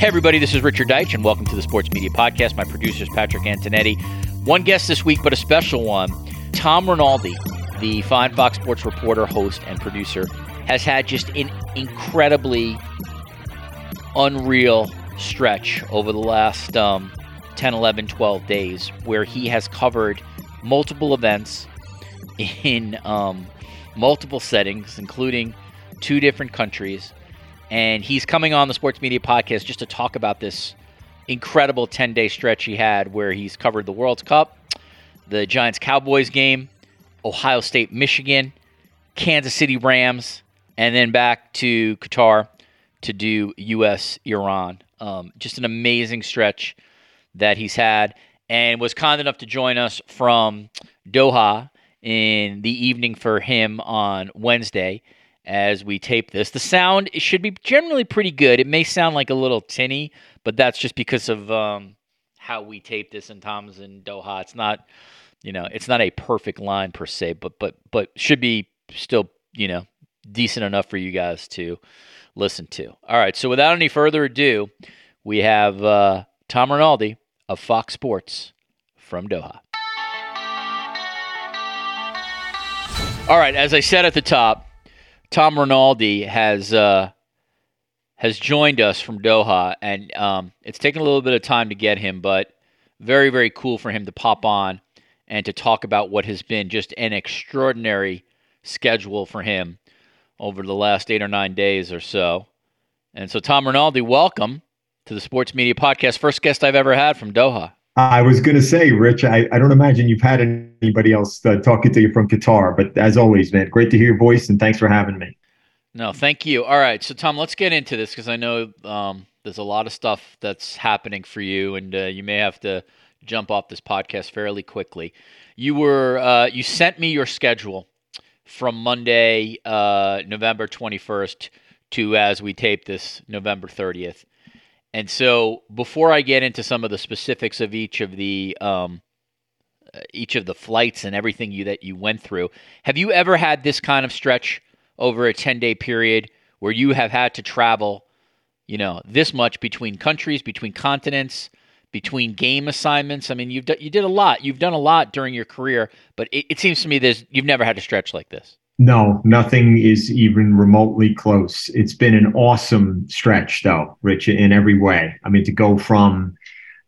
Hey, everybody, this is Richard Deitsch, and welcome to the Sports Media Podcast. My producer is Patrick Antonetti. One guest this week, but a special one. Tom Rinaldi, the fine Fox Sports reporter, host, and producer, has had just an incredibly unreal stretch over the last um, 10, 11, 12 days where he has covered multiple events in um, multiple settings, including two different countries and he's coming on the Sports Media Podcast just to talk about this incredible 10 day stretch he had where he's covered the World Cup, the Giants Cowboys game, Ohio State Michigan, Kansas City Rams, and then back to Qatar to do U.S. Iran. Um, just an amazing stretch that he's had and was kind enough to join us from Doha in the evening for him on Wednesday as we tape this. The sound should be generally pretty good. It may sound like a little tinny, but that's just because of um, how we tape this in Tom's in Doha. It's not, you know, it's not a perfect line per se, but but but should be still, you know, decent enough for you guys to listen to. All right, so without any further ado, we have uh, Tom Rinaldi of Fox Sports from Doha. All right, as I said at the top, Tom Rinaldi has uh, has joined us from Doha, and um, it's taken a little bit of time to get him, but very very cool for him to pop on and to talk about what has been just an extraordinary schedule for him over the last eight or nine days or so. And so, Tom Rinaldi, welcome to the Sports Media Podcast. First guest I've ever had from Doha. I was going to say, Rich, I, I don't imagine you've had anybody else uh, talking to you from Qatar, but as always, man, great to hear your voice and thanks for having me. No, thank you. All right. So, Tom, let's get into this because I know um, there's a lot of stuff that's happening for you, and uh, you may have to jump off this podcast fairly quickly. You were uh, you sent me your schedule from Monday, uh, November 21st to as we tape this, November 30th. And so, before I get into some of the specifics of each of the um, each of the flights and everything you that you went through, have you ever had this kind of stretch over a ten day period where you have had to travel, you know, this much between countries, between continents, between game assignments? I mean, you've you did a lot. You've done a lot during your career, but it, it seems to me there's you've never had a stretch like this. No, nothing is even remotely close. It's been an awesome stretch, though, Rich, in every way. I mean, to go from,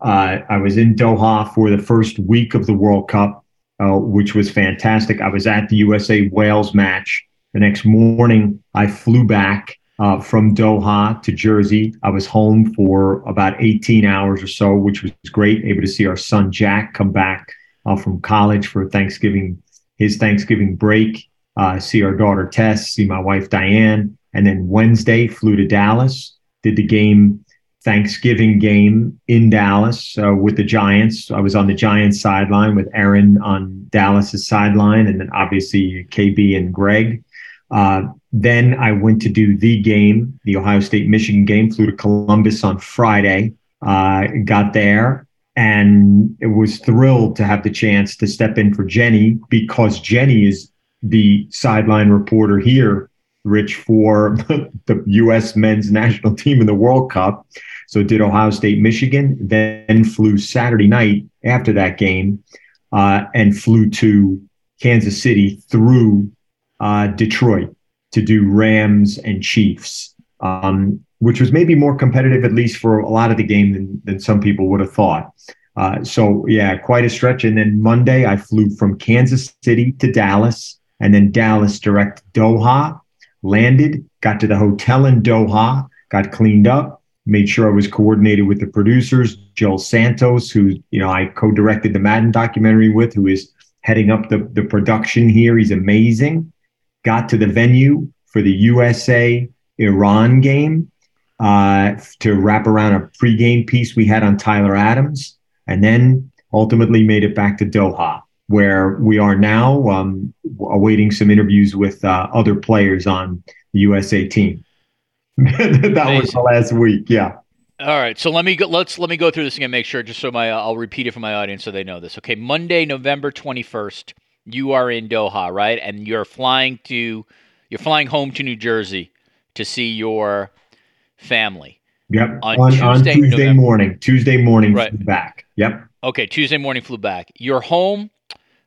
uh, I was in Doha for the first week of the World Cup, uh, which was fantastic. I was at the USA Wales match. The next morning, I flew back uh, from Doha to Jersey. I was home for about 18 hours or so, which was great. Able to see our son Jack come back uh, from college for Thanksgiving, his Thanksgiving break uh, see our daughter Tess, see my wife Diane, and then Wednesday flew to Dallas, did the game Thanksgiving game in Dallas uh, with the Giants. I was on the Giants sideline with Erin on Dallas's sideline, and then obviously KB and Greg. Uh, then I went to do the game, the Ohio State Michigan game. Flew to Columbus on Friday. Uh, got there and was thrilled to have the chance to step in for Jenny because Jenny is the sideline reporter here, Rich, for the U.S. men's national team in the World Cup. So did Ohio State, Michigan, then flew Saturday night after that game uh, and flew to Kansas City through uh, Detroit to do Rams and Chiefs, um, which was maybe more competitive, at least for a lot of the game than, than some people would have thought. Uh, so yeah, quite a stretch. And then Monday, I flew from Kansas City to Dallas, and then Dallas direct Doha. Landed, got to the hotel in Doha, got cleaned up, made sure I was coordinated with the producers, Joel Santos, who you know I co-directed the Madden documentary with, who is heading up the the production here. He's amazing. Got to the venue for the USA Iran game uh, to wrap around a pregame piece we had on Tyler Adams, and then ultimately made it back to Doha, where we are now, um, awaiting some interviews with uh, other players on the USA team. that was the last week, yeah. All right, so let me go, let's let me go through this again, make sure just so my I'll repeat it for my audience so they know this. Okay, Monday, November twenty first, you are in Doha, right? And you're flying to you're flying home to New Jersey to see your family. Yep. On, on Tuesday, on Tuesday morning. Tuesday morning right. back. Yep. Okay, Tuesday morning flew back. You're home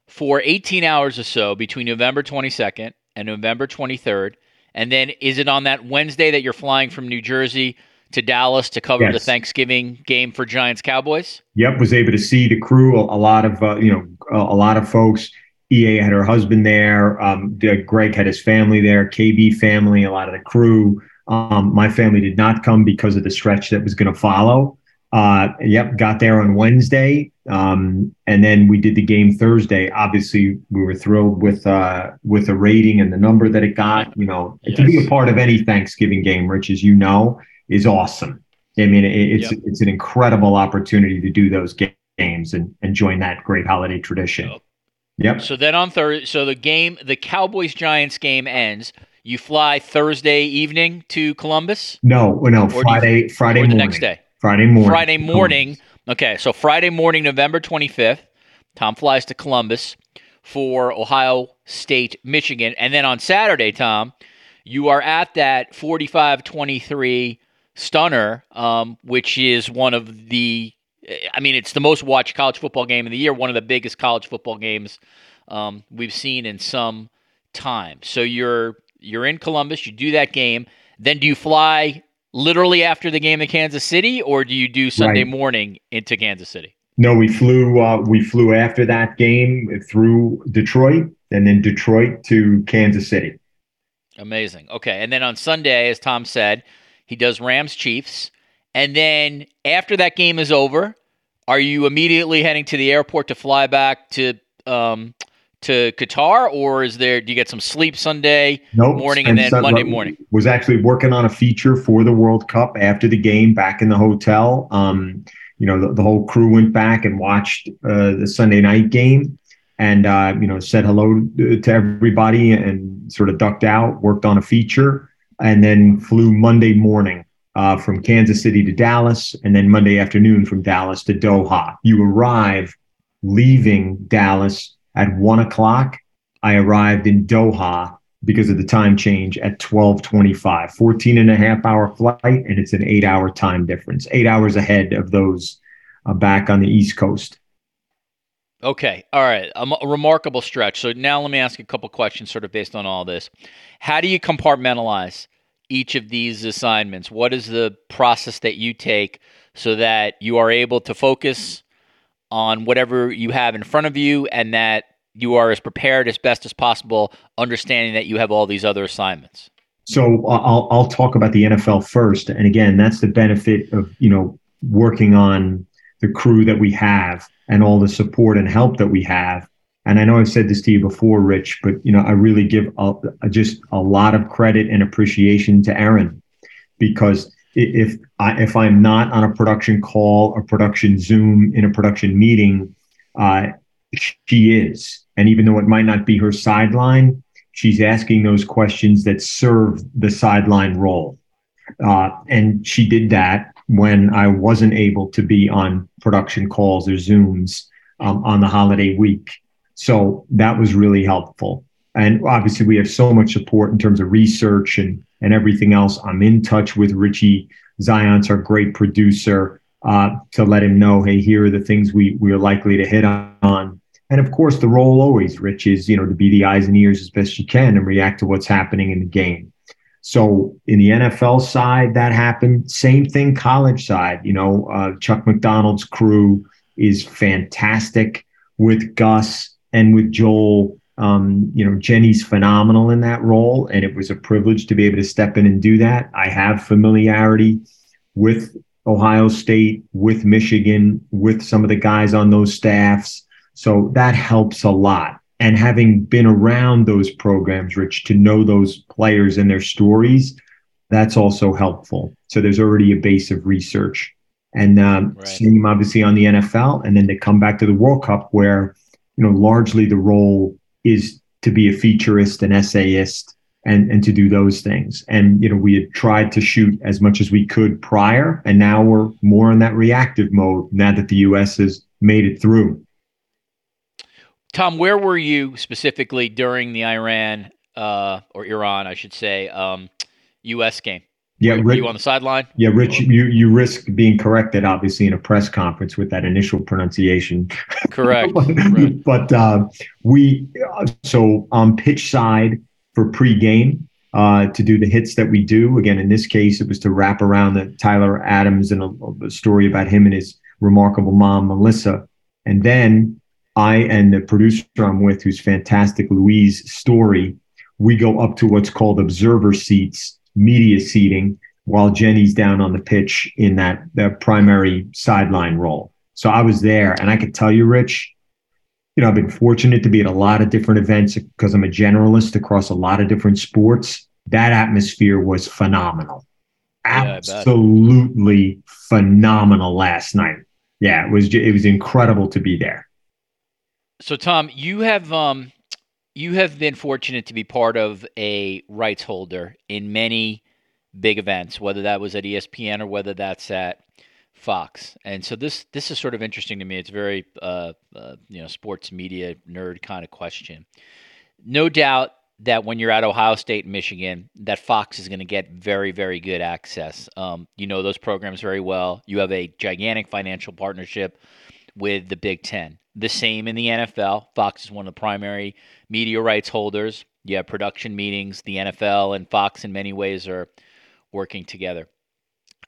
for 18 hours or so between November 22nd and November 23rd. And then is it on that Wednesday that you're flying from New Jersey to Dallas to cover yes. the Thanksgiving game for Giants Cowboys? Yep, was able to see the crew. A, a lot of uh, you know a, a, lot of folks. EA had her husband there. Um, Greg had his family there. KB family, a lot of the crew. Um, my family did not come because of the stretch that was going to follow. Uh, yep, got there on Wednesday, um, and then we did the game Thursday. Obviously, we were thrilled with uh, with the rating and the number that it got. You know, yes. to be a part of any Thanksgiving game, Rich, as you know, is awesome. I mean, it's yep. it's an incredible opportunity to do those games and, and join that great holiday tradition. Yep. yep. So then on Thursday, so the game, the Cowboys Giants game ends. You fly Thursday evening to Columbus? No, no, Friday, you, Friday morning. the next day. Friday morning. Friday morning. Okay, so Friday morning, November 25th, Tom flies to Columbus for Ohio State, Michigan. And then on Saturday, Tom, you are at that 45 23 stunner, um, which is one of the, I mean, it's the most watched college football game of the year, one of the biggest college football games um, we've seen in some time. So you're you're in Columbus, you do that game, then do you fly literally after the game in Kansas City, or do you do Sunday right. morning into Kansas City? No, we flew. Uh, we flew after that game through Detroit, and then Detroit to Kansas City. Amazing. Okay, and then on Sunday, as Tom said, he does Rams Chiefs, and then after that game is over, are you immediately heading to the airport to fly back to um, to Qatar, or is there? Do you get some sleep Sunday nope. morning and, then Monday morning? Was actually working on a feature for the World Cup after the game, back in the hotel. Um, you know, the, the, whole crew went back and watched uh, the Sunday night game, and uh, you know, said hello to everybody and sort of ducked out. Worked on a feature, and then flew Monday morning uh, from Kansas City to Dallas, and then Monday afternoon from Dallas to Doha. You arrive leaving Dallas at one o'clock. I arrived in Doha because of the time change at 1225 14 and a half hour flight and it's an eight hour time difference. Eight hours ahead of those uh, back on the east coast. Okay all right. A, a remarkable stretch. So now let me ask a couple questions sort of based on all this. How do you compartmentalize each of these assignments? What is the process that you take so that you are able to focus on whatever you have in front of you and that you are as prepared as best as possible, understanding that you have all these other assignments. So I'll I'll talk about the NFL first, and again, that's the benefit of you know working on the crew that we have and all the support and help that we have. And I know I've said this to you before, Rich, but you know I really give a, just a lot of credit and appreciation to Erin because if I, if I'm not on a production call, a production Zoom, in a production meeting, uh, she is. And even though it might not be her sideline, she's asking those questions that serve the sideline role. Uh, and she did that when I wasn't able to be on production calls or Zooms um, on the holiday week. So that was really helpful. And obviously, we have so much support in terms of research and and everything else. I'm in touch with Richie Zyontz our great producer uh, to let him know, hey, here are the things we we are likely to hit on. And of course, the role always, Rich, is you know to be the eyes and ears as best you can and react to what's happening in the game. So in the NFL side, that happened. Same thing, college side. You know, uh, Chuck McDonald's crew is fantastic with Gus and with Joel. Um, you know, Jenny's phenomenal in that role, and it was a privilege to be able to step in and do that. I have familiarity with Ohio State, with Michigan, with some of the guys on those staffs. So that helps a lot. And having been around those programs, Rich, to know those players and their stories, that's also helpful. So there's already a base of research. And um, right. same obviously on the NFL, and then to come back to the World Cup, where you know largely the role is to be a featurist, an essayist, and and to do those things. And you know we had tried to shoot as much as we could prior, and now we're more in that reactive mode now that the U.S. has made it through. Tom, where were you specifically during the Iran uh, or Iran, I should say, um, U.S. game? Yeah, Rich, you on the sideline? Yeah, Rich, you you risk being corrected, obviously, in a press conference with that initial pronunciation. Correct. but uh, we uh, so on pitch side for pregame uh, to do the hits that we do. Again, in this case, it was to wrap around the Tyler Adams and a, a story about him and his remarkable mom, Melissa, and then I and the producer I'm with, who's fantastic, Louise Story, we go up to what's called observer seats, media seating, while Jenny's down on the pitch in that, that primary sideline role. So I was there, and I could tell you, Rich, you know, I've been fortunate to be at a lot of different events because I'm a generalist across a lot of different sports. That atmosphere was phenomenal. Yeah, Absolutely phenomenal last night. Yeah, it was it was incredible to be there. So, Tom, you have um, you have been fortunate to be part of a rights holder in many big events, whether that was at ESPN or whether that's at Fox. And so this this is sort of interesting to me. It's very uh, uh, you know sports media nerd kind of question. No doubt that when you're at Ohio State and Michigan, that Fox is going to get very, very good access. Um, you know those programs very well. You have a gigantic financial partnership with the Big Ten. The same in the NFL. Fox is one of the primary media rights holders. You have production meetings. The NFL and Fox, in many ways, are working together.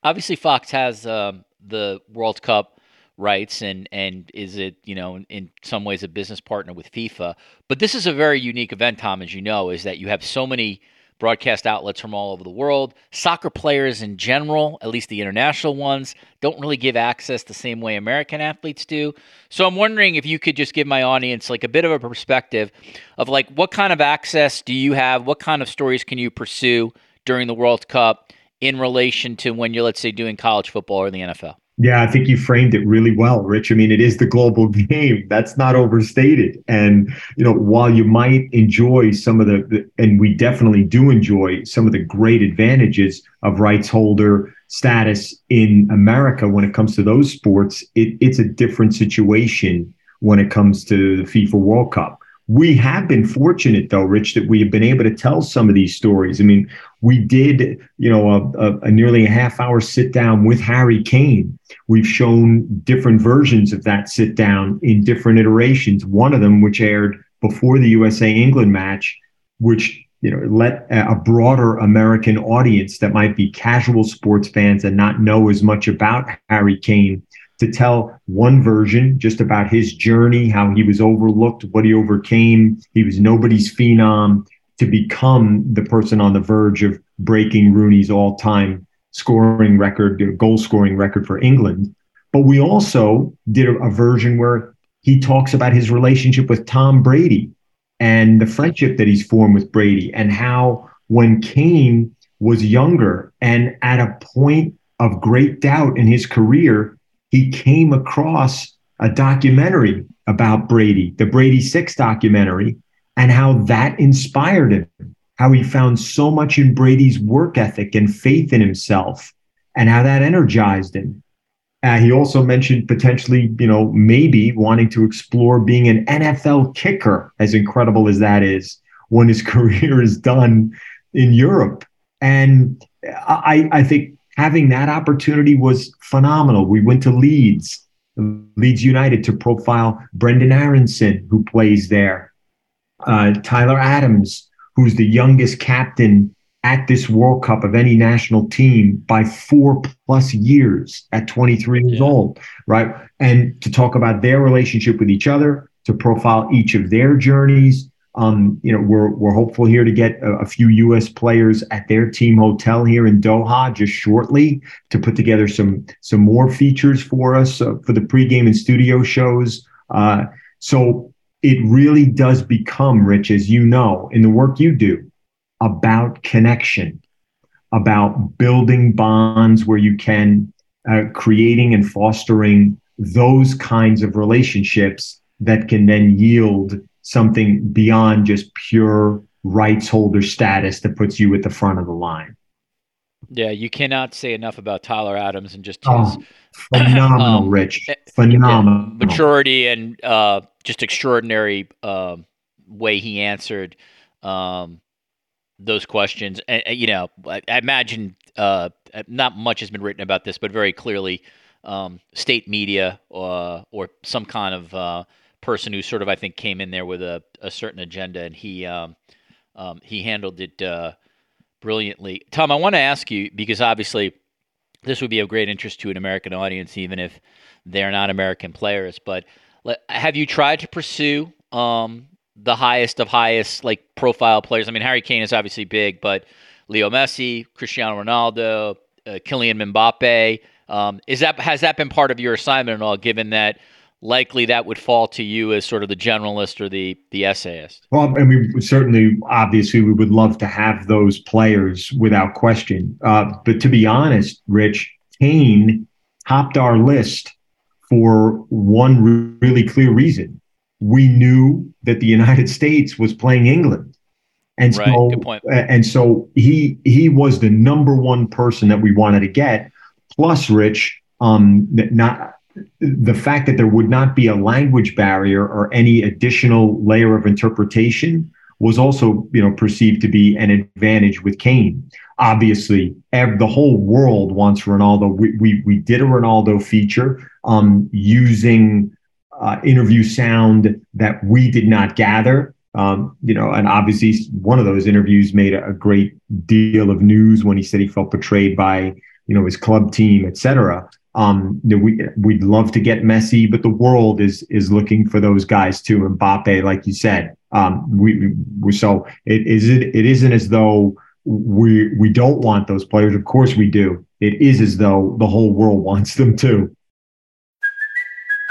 Obviously, Fox has um, the World Cup rights and and is it you know in some ways a business partner with FIFA. But this is a very unique event, Tom, as you know, is that you have so many broadcast outlets from all over the world. Soccer players in general, at least the international ones, don't really give access the same way American athletes do. So I'm wondering if you could just give my audience like a bit of a perspective of like what kind of access do you have? What kind of stories can you pursue during the World Cup in relation to when you're let's say doing college football or the NFL? Yeah, I think you framed it really well, Rich. I mean, it is the global game. That's not overstated. And, you know, while you might enjoy some of the, and we definitely do enjoy some of the great advantages of rights holder status in America when it comes to those sports, it, it's a different situation when it comes to the FIFA World Cup. We have been fortunate, though, Rich, that we have been able to tell some of these stories. I mean, we did, you know, a, a, a nearly a half hour sit down with Harry Kane. We've shown different versions of that sit down in different iterations. One of them, which aired before the USA England match, which you know let a broader American audience that might be casual sports fans and not know as much about Harry Kane to tell one version just about his journey, how he was overlooked, what he overcame. He was nobody's phenom to become the person on the verge of breaking Rooney's all-time scoring record, goal scoring record for England. But we also did a, a version where he talks about his relationship with Tom Brady and the friendship that he's formed with Brady and how when Kane was younger and at a point of great doubt in his career, he came across a documentary about Brady, the Brady Six documentary, and how that inspired him, how he found so much in Brady's work ethic and faith in himself, and how that energized him. Uh, he also mentioned potentially, you know, maybe wanting to explore being an NFL kicker, as incredible as that is, when his career is done in Europe. And I, I think having that opportunity was phenomenal. We went to Leeds, Leeds United, to profile Brendan Aaronson, who plays there, uh, Tyler Adams, who's the youngest captain at this World Cup of any national team by four plus years at 23 years yeah. old, right? And to talk about their relationship with each other, to profile each of their journeys. Um, you know, we're we're hopeful here to get a, a, few U.S. players at their team hotel here in Doha just shortly to put together some some more features for us uh, for the pregame and studio shows. Uh, so it really does become, Rich, as you know, in the work you do, about connection, about building bonds where you can, uh, creating and fostering those kinds of relationships that can then yield something beyond just pure rights holder status that puts you at the front of the line. Yeah, you cannot say enough about Tyler Adams and just his oh, phenomenal, um, Rich, phenomenal maturity and uh, just extraordinary uh, way he answered um, those questions. And you know, I, I imagine uh, not much has been written about this, but very clearly, um, state media uh, or some kind of uh, person who sort of I think came in there with a, a certain agenda, and he um, um, he handled it uh, brilliantly. Tom, I want to ask you because obviously this would be of great interest to an American audience, even if they're not American players. But have you tried to pursue um, the highest of highest like profile players? I mean, Harry Kane is obviously big, but Leo Messi, Cristiano Ronaldo, uh, Kylian Mbappe. Um, is that has that been part of your assignment at all? Given that likely that would fall to you as sort of the generalist or the the essayist. Well, and we certainly, obviously, we would love to have those players without question. Uh, but to be honest, Rich Kane topped our list for one really clear reason. We knew that the United States was playing England. And right, so, and so he he was the number one person that we wanted to get. Plus, Rich, um, not the fact that there would not be a language barrier or any additional layer of interpretation was also you know perceived to be an advantage with Kane. Obviously, ev- the whole world wants Ronaldo. We we, we did a Ronaldo feature um, using uh, interview sound that we did not gather. Um, you know, and obviously one of those interviews made a, a great deal of news when he said he felt betrayed by you know his club team, et cetera. Um, we we'd love to get Messi, but the world is is looking for those guys too. Mbappe, like you said, um, we, we so it is it it isn't as though we we don't want those players. Of course we do. It is as though the whole world wants them too.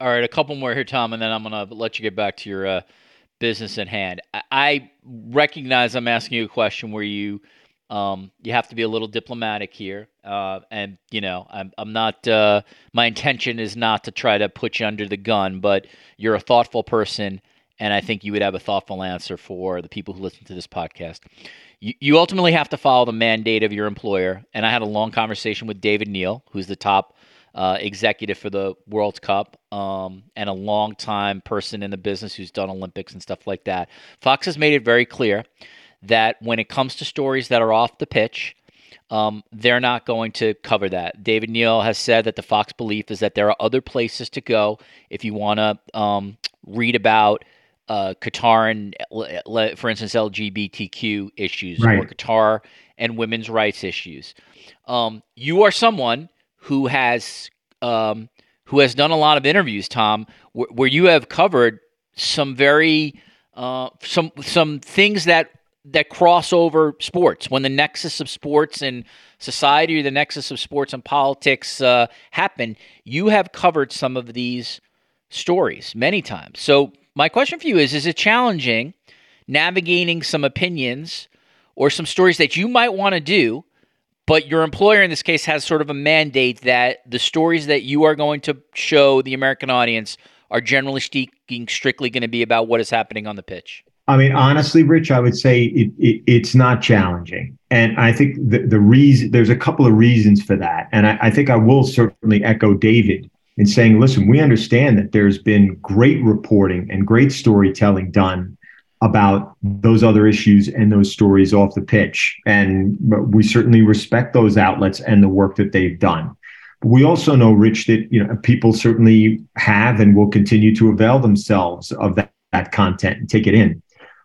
All right, a couple more here, Tom, and then I'm going to let you get back to your uh, business at hand. I, I, recognize I'm asking you a question where you um, you have to be a little diplomatic here, uh, and you know I'm I'm not. Uh, my intention is not to try to put you under the gun, but you're a thoughtful person, and I think you would have a thoughtful answer for the people who listen to this podcast. You, you ultimately have to follow the mandate of your employer, and I had a long conversation with David Neal, who's the top uh, executive for the World Cup um, and a long time person in the business who's done Olympics and stuff like that. Fox has made it very clear that when it comes to stories that are off the pitch, um, they're not going to cover that. David Neal has said that the Fox belief is that there are other places to go if you want to um, read about uh, Qatar and, for instance, LGBTQ issues right. or Qatar and women's rights issues. Um, you are someone who has um, who has done a lot of interviews, Tom, where, where you have covered some very uh, some some things that that cross over sports when the nexus of sports and society or the nexus of sports and politics uh, happen. You have covered some of these stories many times. So my question for you is: Is it challenging navigating some opinions or some stories that you might want to do? But your employer in this case has sort of a mandate that the stories that you are going to show the American audience are generally speaking strictly going to be about what is happening on the pitch. I mean, honestly, Rich, I would say it, it, it's not challenging. And I think the, the reason there's a couple of reasons for that. And I, I think I will certainly echo David in saying, listen, we understand that there's been great reporting and great storytelling done about those other issues and those stories off the pitch. And we certainly respect those outlets and the work that they've done. We also know, Rich, that you know people certainly have and will continue to avail themselves of that, that content and take it in.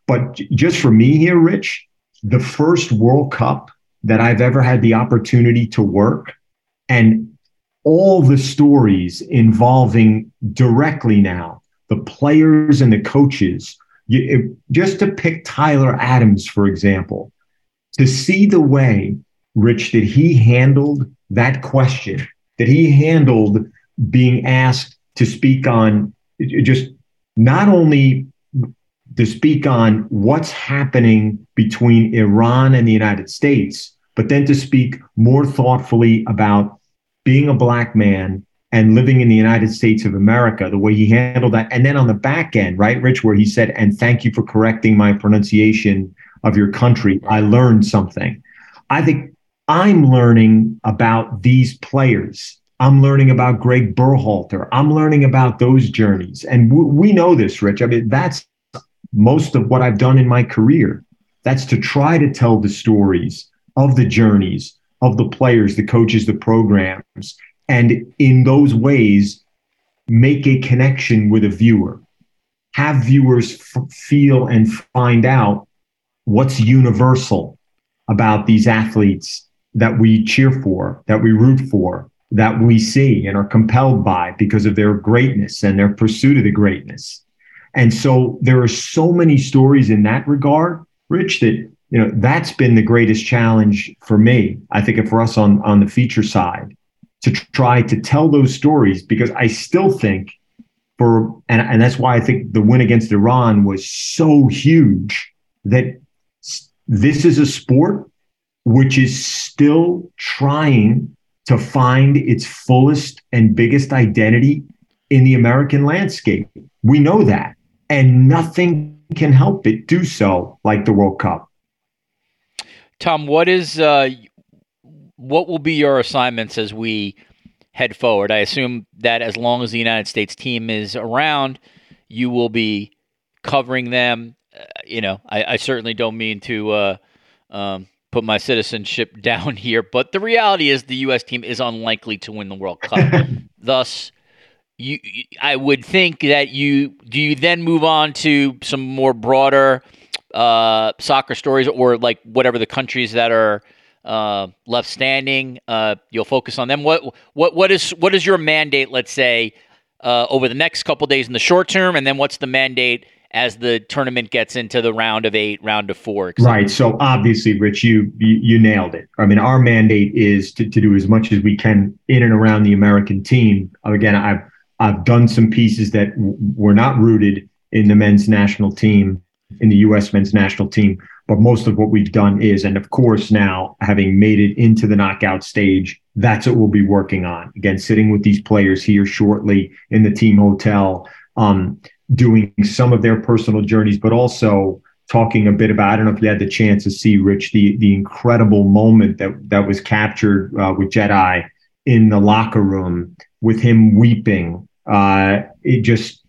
But just for me here, Rich, the first World Cup that I've ever had the opportunity to work and all the stories involving directly now the players and the coaches. You, just to pick Tyler Adams, for example, to see the way, Rich, that he handled that question, that he handled being asked to speak on just not only to speak on what's happening between Iran and the United States, but then to speak more thoughtfully about being a black man and living in the United States of America, the way he handled that. And then on the back end, right, Rich, where he said, and thank you for correcting my pronunciation of your country. I learned something. I think I'm learning about these players. I'm learning about Greg Berhalter. I'm learning about those journeys. And w- we know this, Rich. I mean, that's most of what I've done in my career. That's to try to tell the stories of the journeys of the players, the coaches, the programs, and in those ways, make a connection with a viewer. Have viewers f- feel and find out what's universal about these athletes that we cheer for, that we root for, that we see and are compelled by because of their greatness and their pursuit of the greatness. And so there are so many stories in that regard, Rich, that you know that's been the greatest challenge for me. I think for us on on the feature side to try to tell those stories because I still think for and, and that's why I think the win against Iran was so huge that this is a sport which is still trying to find its fullest and biggest identity in the American landscape. We know that and nothing can help it do so like the World Cup. Tom, what is uh, what will be your assignments as we head forward? I assume that as long as the United States team is around, you will be covering them. Uh, you know, I, I, certainly don't mean to uh, um, put my citizenship down here, but the reality is the U.S. team is unlikely to win the World Cup. Thus, you I would think that you do you then move on to some more broader uh, soccer stories or like whatever the countries that are uh, left standing. Uh, you'll focus on them. What what what is what is your mandate? Let's say uh, over the next couple days in the short term, and then what's the mandate as the tournament gets into the round of eight, round of four? Right. So obviously, Rich, you, you, you nailed it. I mean, our mandate is to, to do as much as we can in and around the American team. Again, I've I've done some pieces that w- were not rooted in the men's national team, in the U.S. men's national team, but most of what we've done is, and of course, now having made it into the knockout stage, that's what we'll be working on. Again, sitting with these players here shortly in the team hotel, um, doing some of their personal journeys, but also talking a bit about. I don't know if you had the chance to see Rich the the incredible moment that that was captured uh, with Jedi in the locker room with him weeping. Uh, it just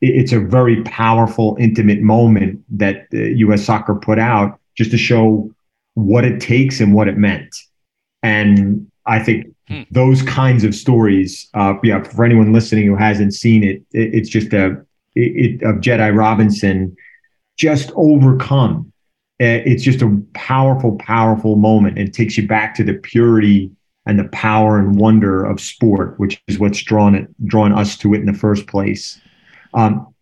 it's a very powerful, intimate moment that U.S. Soccer put out just to show what it takes and what it meant. And I think hmm. those kinds of stories, uh, yeah, for anyone listening who hasn't seen it, it it's just a it, it, of Jedi Robinson just overcome. Uh, it's just a powerful, powerful moment and takes you back to the purity and the power and wonder of sport, which is what's drawn it, drawn us to it in the first place. Um,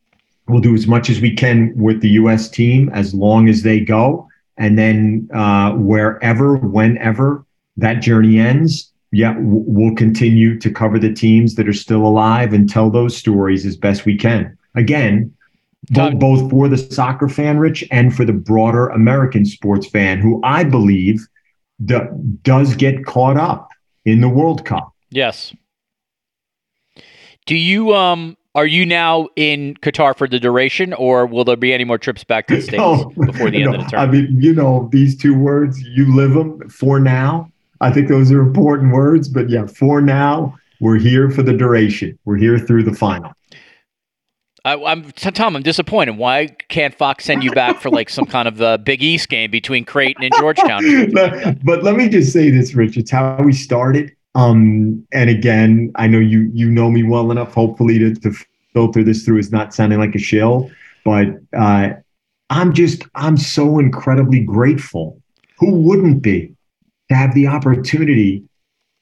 we'll do as much as we can with the U.S. team as long as they go, and then uh, wherever, whenever that journey ends, yeah, we'll continue to cover the teams that are still alive and tell those stories as best we can. Again, both, both for the soccer fan, Rich, and for the broader American sports fan, who I believe does get caught up in the World Cup. Yes. Do you um Are you now in Qatar for the duration, or will there be any more trips back to the states no, before the end of the term? I mean, you know, these two words, you live them for now. I think those are important words, but yeah, for now, we're here for the duration. We're here through the final. I, am Tom. I'm disappointed. Why can't Fox send you back for like some kind of uh, Big East game between Creighton and Georgetown? but, but let me just say this, Rich. It's how we started. Um, and again, I know you you know me well enough, hopefully, to, to filter this through is not sounding like a shill. But uh, I'm just I'm so incredibly grateful. Who wouldn't be to have the opportunity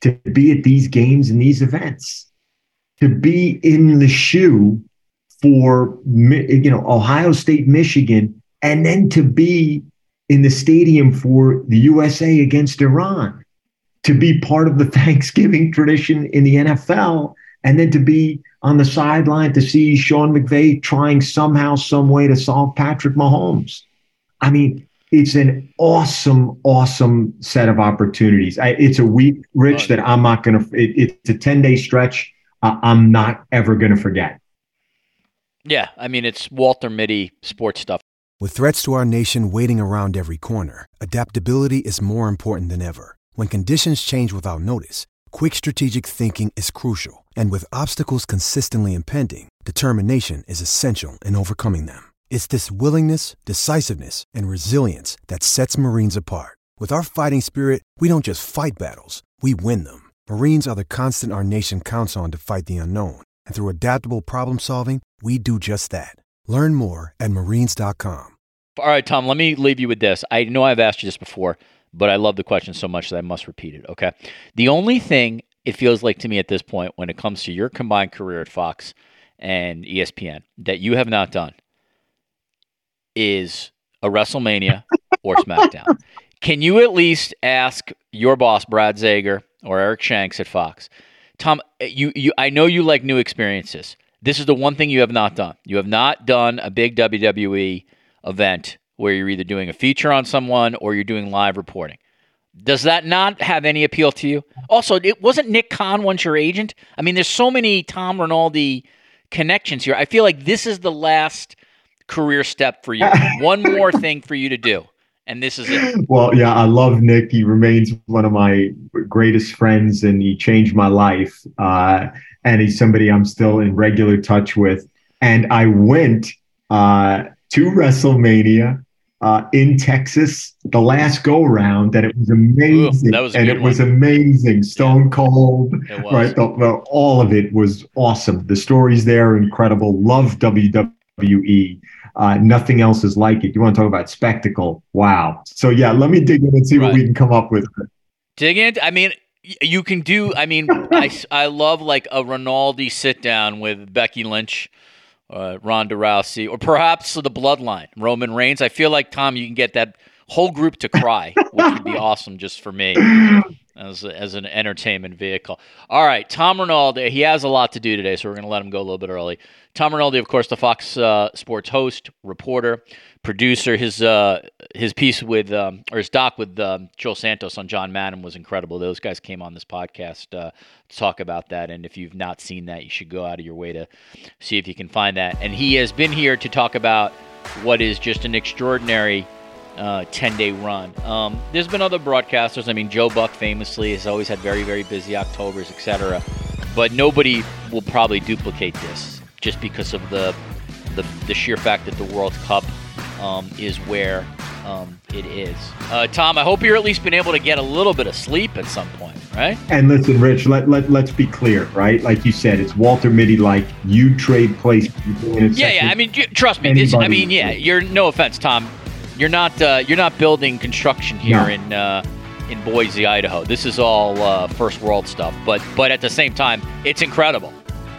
to be at these games and these events, to be in the shoe for you know Ohio State, Michigan, and then to be in the stadium for the USA against Iran, to be part of the Thanksgiving tradition in the NFL, and then to be on the sideline to see Sean McVay trying somehow, some way to solve Patrick Mahomes. I mean, it's an awesome, awesome set of opportunities. I, it's a week, Rich, that I'm not going to. It, it's a 10 day stretch. Uh, I'm not ever going to forget. Yeah, I mean, it's Walter Mitty sports stuff. With threats to our nation waiting around every corner, adaptability is more important than ever. When conditions change without notice, quick strategic thinking is crucial. And with obstacles consistently impending, determination is essential in overcoming them. It's this willingness, decisiveness, and resilience that sets Marines apart. With our fighting spirit, we don't just fight battles, we win them. Marines are the constant our nation counts on to fight the unknown. And through adaptable problem solving, we do just that. Learn more at marines.com. All right, Tom, let me leave you with this. I know I've asked you this before, but I love the question so much that I must repeat it. Okay. The only thing it feels like to me at this point when it comes to your combined career at Fox and ESPN that you have not done is a WrestleMania or SmackDown. Can you at least ask your boss, Brad Zager or Eric Shanks at Fox? Tom, you, you I know you like new experiences. This is the one thing you have not done. You have not done a big WWE event where you're either doing a feature on someone or you're doing live reporting. Does that not have any appeal to you? Also, it wasn't Nick Khan once your agent. I mean, there's so many Tom Rinaldi connections here. I feel like this is the last career step for you. One more thing for you to do and this is it. Well, yeah, I love Nick. He remains one of my greatest friends, and he changed my life. Uh, and he's somebody I'm still in regular touch with. And I went uh, to WrestleMania uh, in Texas the last go round, and it was amazing. Ooh, was and it one. was amazing. Stone yeah. Cold, right? The, the, all of it was awesome. The stories there are incredible. Love WWE. Uh, nothing else is like it. You want to talk about spectacle? Wow. So yeah, let me dig in and see right. what we can come up with. Dig in. I mean, you can do. I mean, I, I love like a Rinaldi sit down with Becky Lynch, uh, Ronda Rousey, or perhaps the Bloodline, Roman Reigns. I feel like Tom, you can get that whole group to cry, which would be awesome just for me as, as an entertainment vehicle. All right, Tom Rinaldi, he has a lot to do today, so we're going to let him go a little bit early. Tom Rinaldi, of course, the Fox uh, Sports host, reporter, producer. His uh, his piece with um, or his doc with um, Joel Santos on John Madden was incredible. Those guys came on this podcast uh, to talk about that, and if you've not seen that, you should go out of your way to see if you can find that. And he has been here to talk about what is just an extraordinary uh, 10 day run. Um, there's been other broadcasters. I mean, Joe Buck famously has always had very, very busy Octobers, etc. But nobody will probably duplicate this just because of the, the, the sheer fact that the World Cup um, is where um, it is. Uh, Tom, I hope you're at least been able to get a little bit of sleep at some point, right? And listen, Rich, let, let, let's be clear, right? Like you said, it's Walter Mitty like you trade place. Yeah, yeah. I mean, trust me. This, I mean, yeah, you're no offense, Tom you're not uh, you're not building construction here no. in uh, in Boise, Idaho. This is all uh, first world stuff, but but at the same time, it's incredible.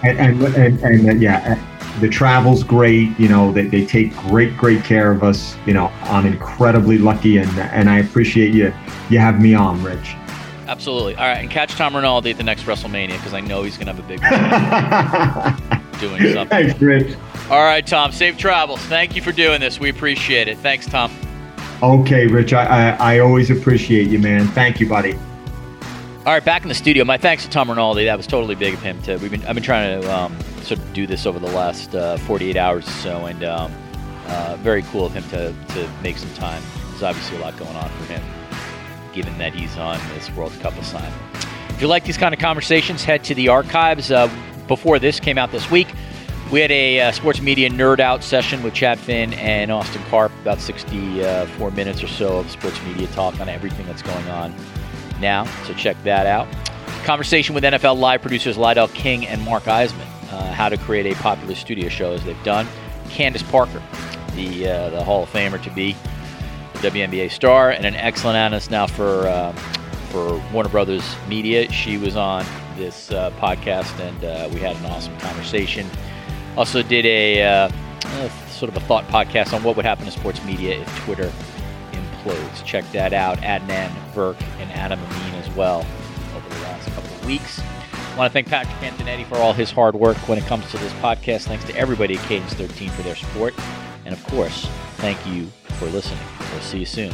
And and, and, and uh, yeah, uh, the travel's great. You know, they, they take great great care of us. You know, I'm incredibly lucky, and and I appreciate you you have me on, Rich. Absolutely. All right, and catch Tom Rinaldi at the next WrestleMania because I know he's gonna have a big doing something. Thanks, Rich. All right, Tom. Safe travels. Thank you for doing this. We appreciate it. Thanks, Tom. Okay, Rich. I, I, I always appreciate you, man. Thank you, buddy. All right, back in the studio. My thanks to Tom Rinaldi. That was totally big of him. To we've been I've been trying to um, sort of do this over the last uh, 48 hours or so, and um, uh, very cool of him to, to make some time. There's obviously a lot going on for him, given that he's on this World Cup assignment. If you like these kind of conversations, head to the archives. Uh, before this came out this week, we had a uh, sports media nerd out session with Chad Finn and Austin Karp, about 64 minutes or so of sports media talk on everything that's going on now. So check that out. Conversation with NFL Live producers Lydell King and Mark Eisman, uh, how to create a popular studio show as they've done. Candace Parker, the uh, the Hall of Famer to be, WNBA star, and an excellent analyst now for uh, for Warner Brothers Media. She was on this uh, podcast, and uh, we had an awesome conversation. Also, did a uh, sort of a thought podcast on what would happen to sports media if Twitter implodes. Check that out. Adnan Virk and Adam Amin as well over the last couple of weeks. I want to thank Patrick Antonetti for all his hard work when it comes to this podcast. Thanks to everybody at Cadence 13 for their support. And of course, thank you for listening. We'll see you soon